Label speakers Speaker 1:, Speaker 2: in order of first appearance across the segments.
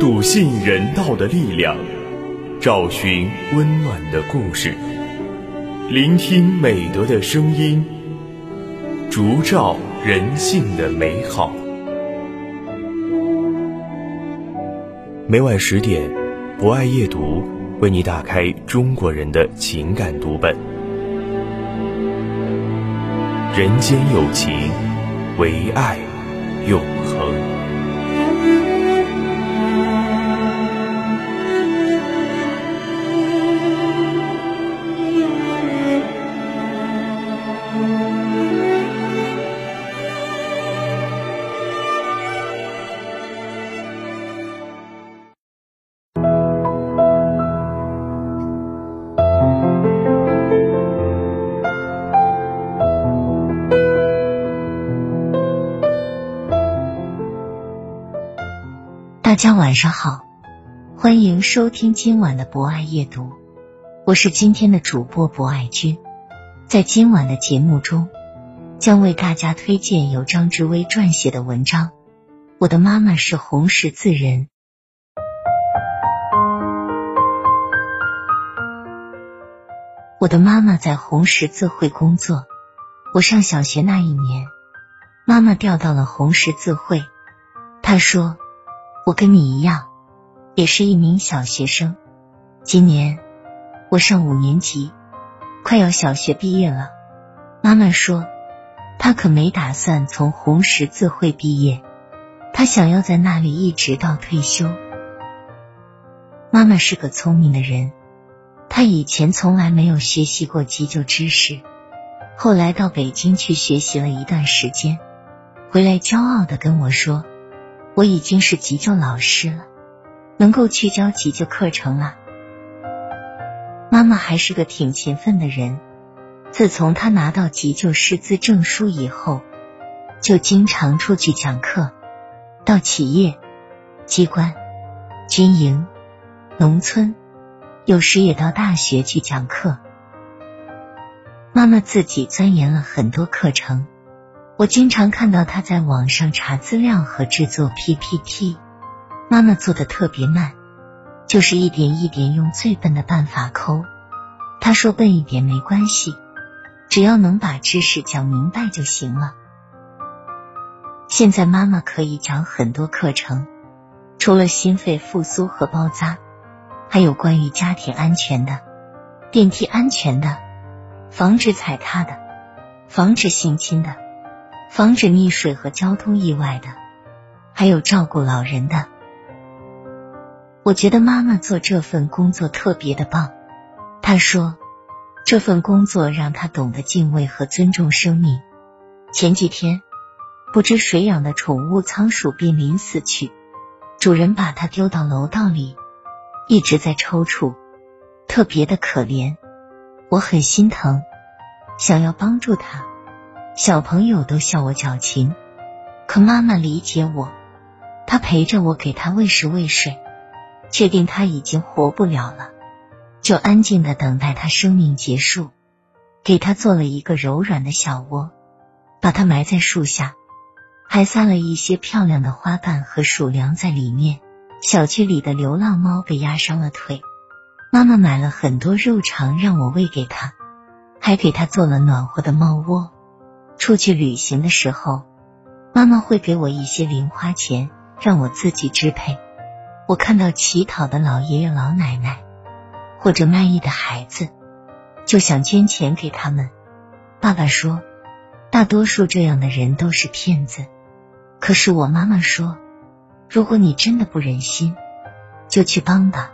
Speaker 1: 笃信人道的力量，找寻温暖的故事，聆听美德的声音，烛照人性的美好。每晚十点，博爱夜读为你打开中国人的情感读本。人间有情，唯爱永
Speaker 2: 大家晚上好，欢迎收听今晚的博爱夜读，我是今天的主播博爱君。在今晚的节目中，将为大家推荐由张志威撰写的文章《我的妈妈是红十字人》。我的妈妈在红十字会工作，我上小学那一年，妈妈调到了红十字会。她说。我跟你一样，也是一名小学生。今年我上五年级，快要小学毕业了。妈妈说，她可没打算从红十字会毕业，她想要在那里一直到退休。妈妈是个聪明的人，她以前从来没有学习过急救知识，后来到北京去学习了一段时间，回来骄傲的跟我说。我已经是急救老师了，能够去教急救课程了。妈妈还是个挺勤奋的人，自从她拿到急救师资证书以后，就经常出去讲课，到企业、机关、军营、农村，有时也到大学去讲课。妈妈自己钻研了很多课程。我经常看到他在网上查资料和制作 PPT，妈妈做的特别慢，就是一点一点用最笨的办法抠。他说笨一点没关系，只要能把知识讲明白就行了。现在妈妈可以讲很多课程，除了心肺复苏和包扎，还有关于家庭安全的、电梯安全的、防止踩踏的、防止性侵的。防止溺水和交通意外的，还有照顾老人的。我觉得妈妈做这份工作特别的棒。她说，这份工作让她懂得敬畏和尊重生命。前几天，不知谁养的宠物仓鼠濒临死去，主人把它丢到楼道里，一直在抽搐，特别的可怜。我很心疼，想要帮助它。小朋友都笑我矫情，可妈妈理解我，她陪着我给他喂食喂水，确定他已经活不了了，就安静的等待他生命结束，给他做了一个柔软的小窝，把它埋在树下，还撒了一些漂亮的花瓣和鼠粮在里面。小区里的流浪猫被压伤了腿，妈妈买了很多肉肠让我喂给它，还给它做了暖和的猫窝。出去旅行的时候，妈妈会给我一些零花钱，让我自己支配。我看到乞讨的老爷爷老奶奶或者卖艺的孩子，就想捐钱给他们。爸爸说，大多数这样的人都是骗子。可是我妈妈说，如果你真的不忍心，就去帮吧，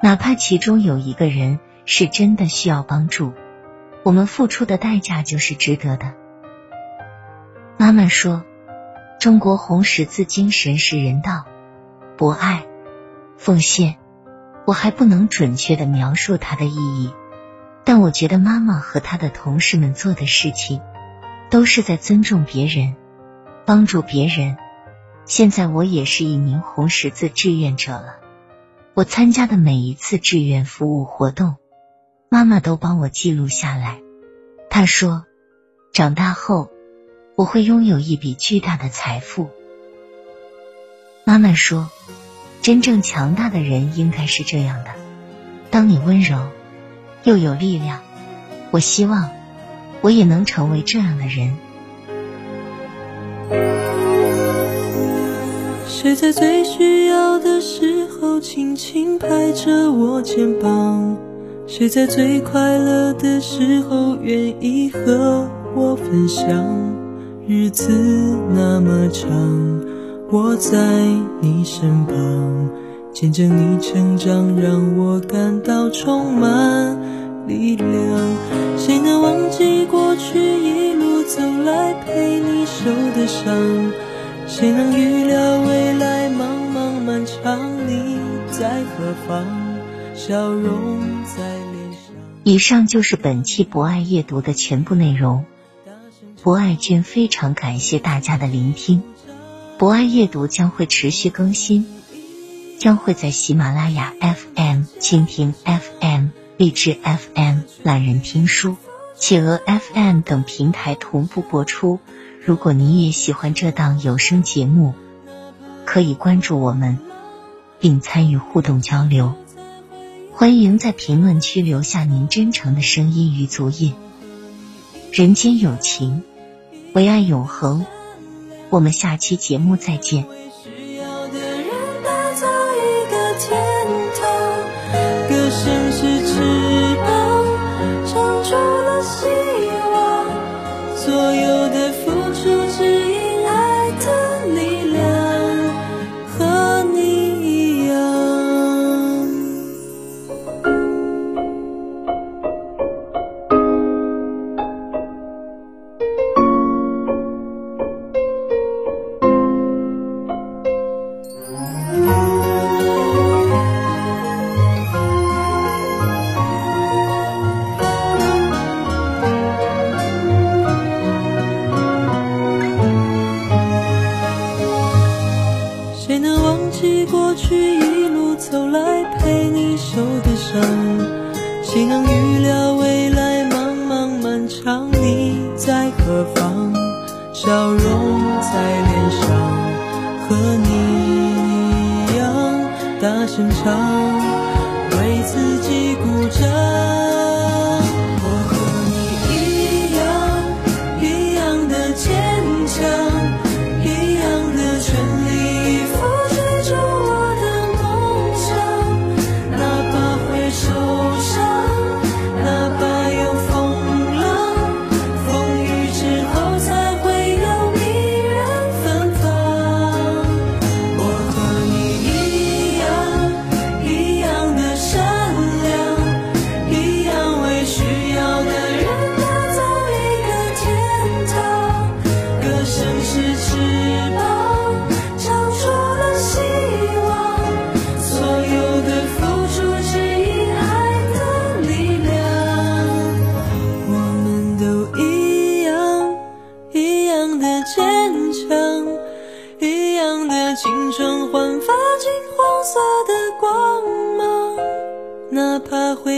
Speaker 2: 哪怕其中有一个人是真的需要帮助，我们付出的代价就是值得的。妈妈说：“中国红十字精神是人道、博爱、奉献。”我还不能准确的描述它的意义，但我觉得妈妈和她的同事们做的事情，都是在尊重别人、帮助别人。现在我也是一名红十字志愿者了，我参加的每一次志愿服务活动，妈妈都帮我记录下来。她说，长大后我会拥有一笔巨大的财富。妈妈说，真正强大的人应该是这样的：当你温柔又有力量。我希望我也能成为这样的人。
Speaker 3: 谁在最需要的时候轻轻拍着我肩膀？谁在最快乐的时候愿意和我分享？日子那么长，我在你身旁，见证你成长，让我感到充满力量。谁能忘记过去一路走来陪你受的伤？谁能预料未来茫茫漫长？你在何方？笑容在脸上。
Speaker 2: 以上就是本期博爱阅读的全部内容。博爱君非常感谢大家的聆听。博爱夜读将会持续更新，将会在喜马拉雅 FM、蜻蜓 FM、荔枝 FM、懒人听书、企鹅 FM 等平台同步播出。如果你也喜欢这档有声节目，可以关注我们，并参与互动交流。欢迎在评论区留下您真诚的声音与足印。人间有情，唯爱永恒。我们下期节目再见。
Speaker 3: 笑容在脸上，和你一样大声唱，为自己鼓掌。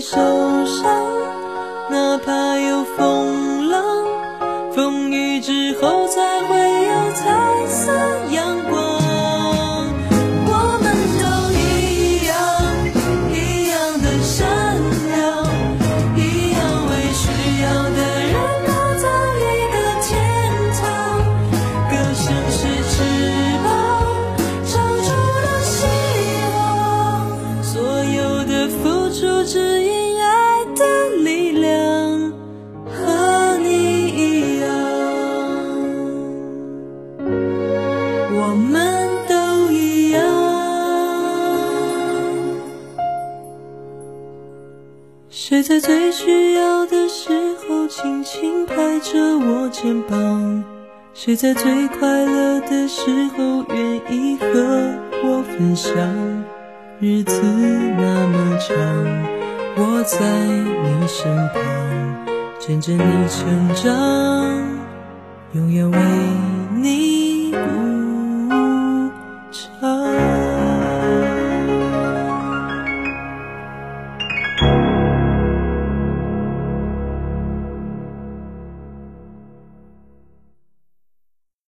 Speaker 3: 受伤，哪怕有风浪，风雨之后才会谁在最需要的时候轻轻拍着我肩膀？谁在最快乐的时候愿意和我分享？日子那么长，我在你身旁，见证你成长，永远为你。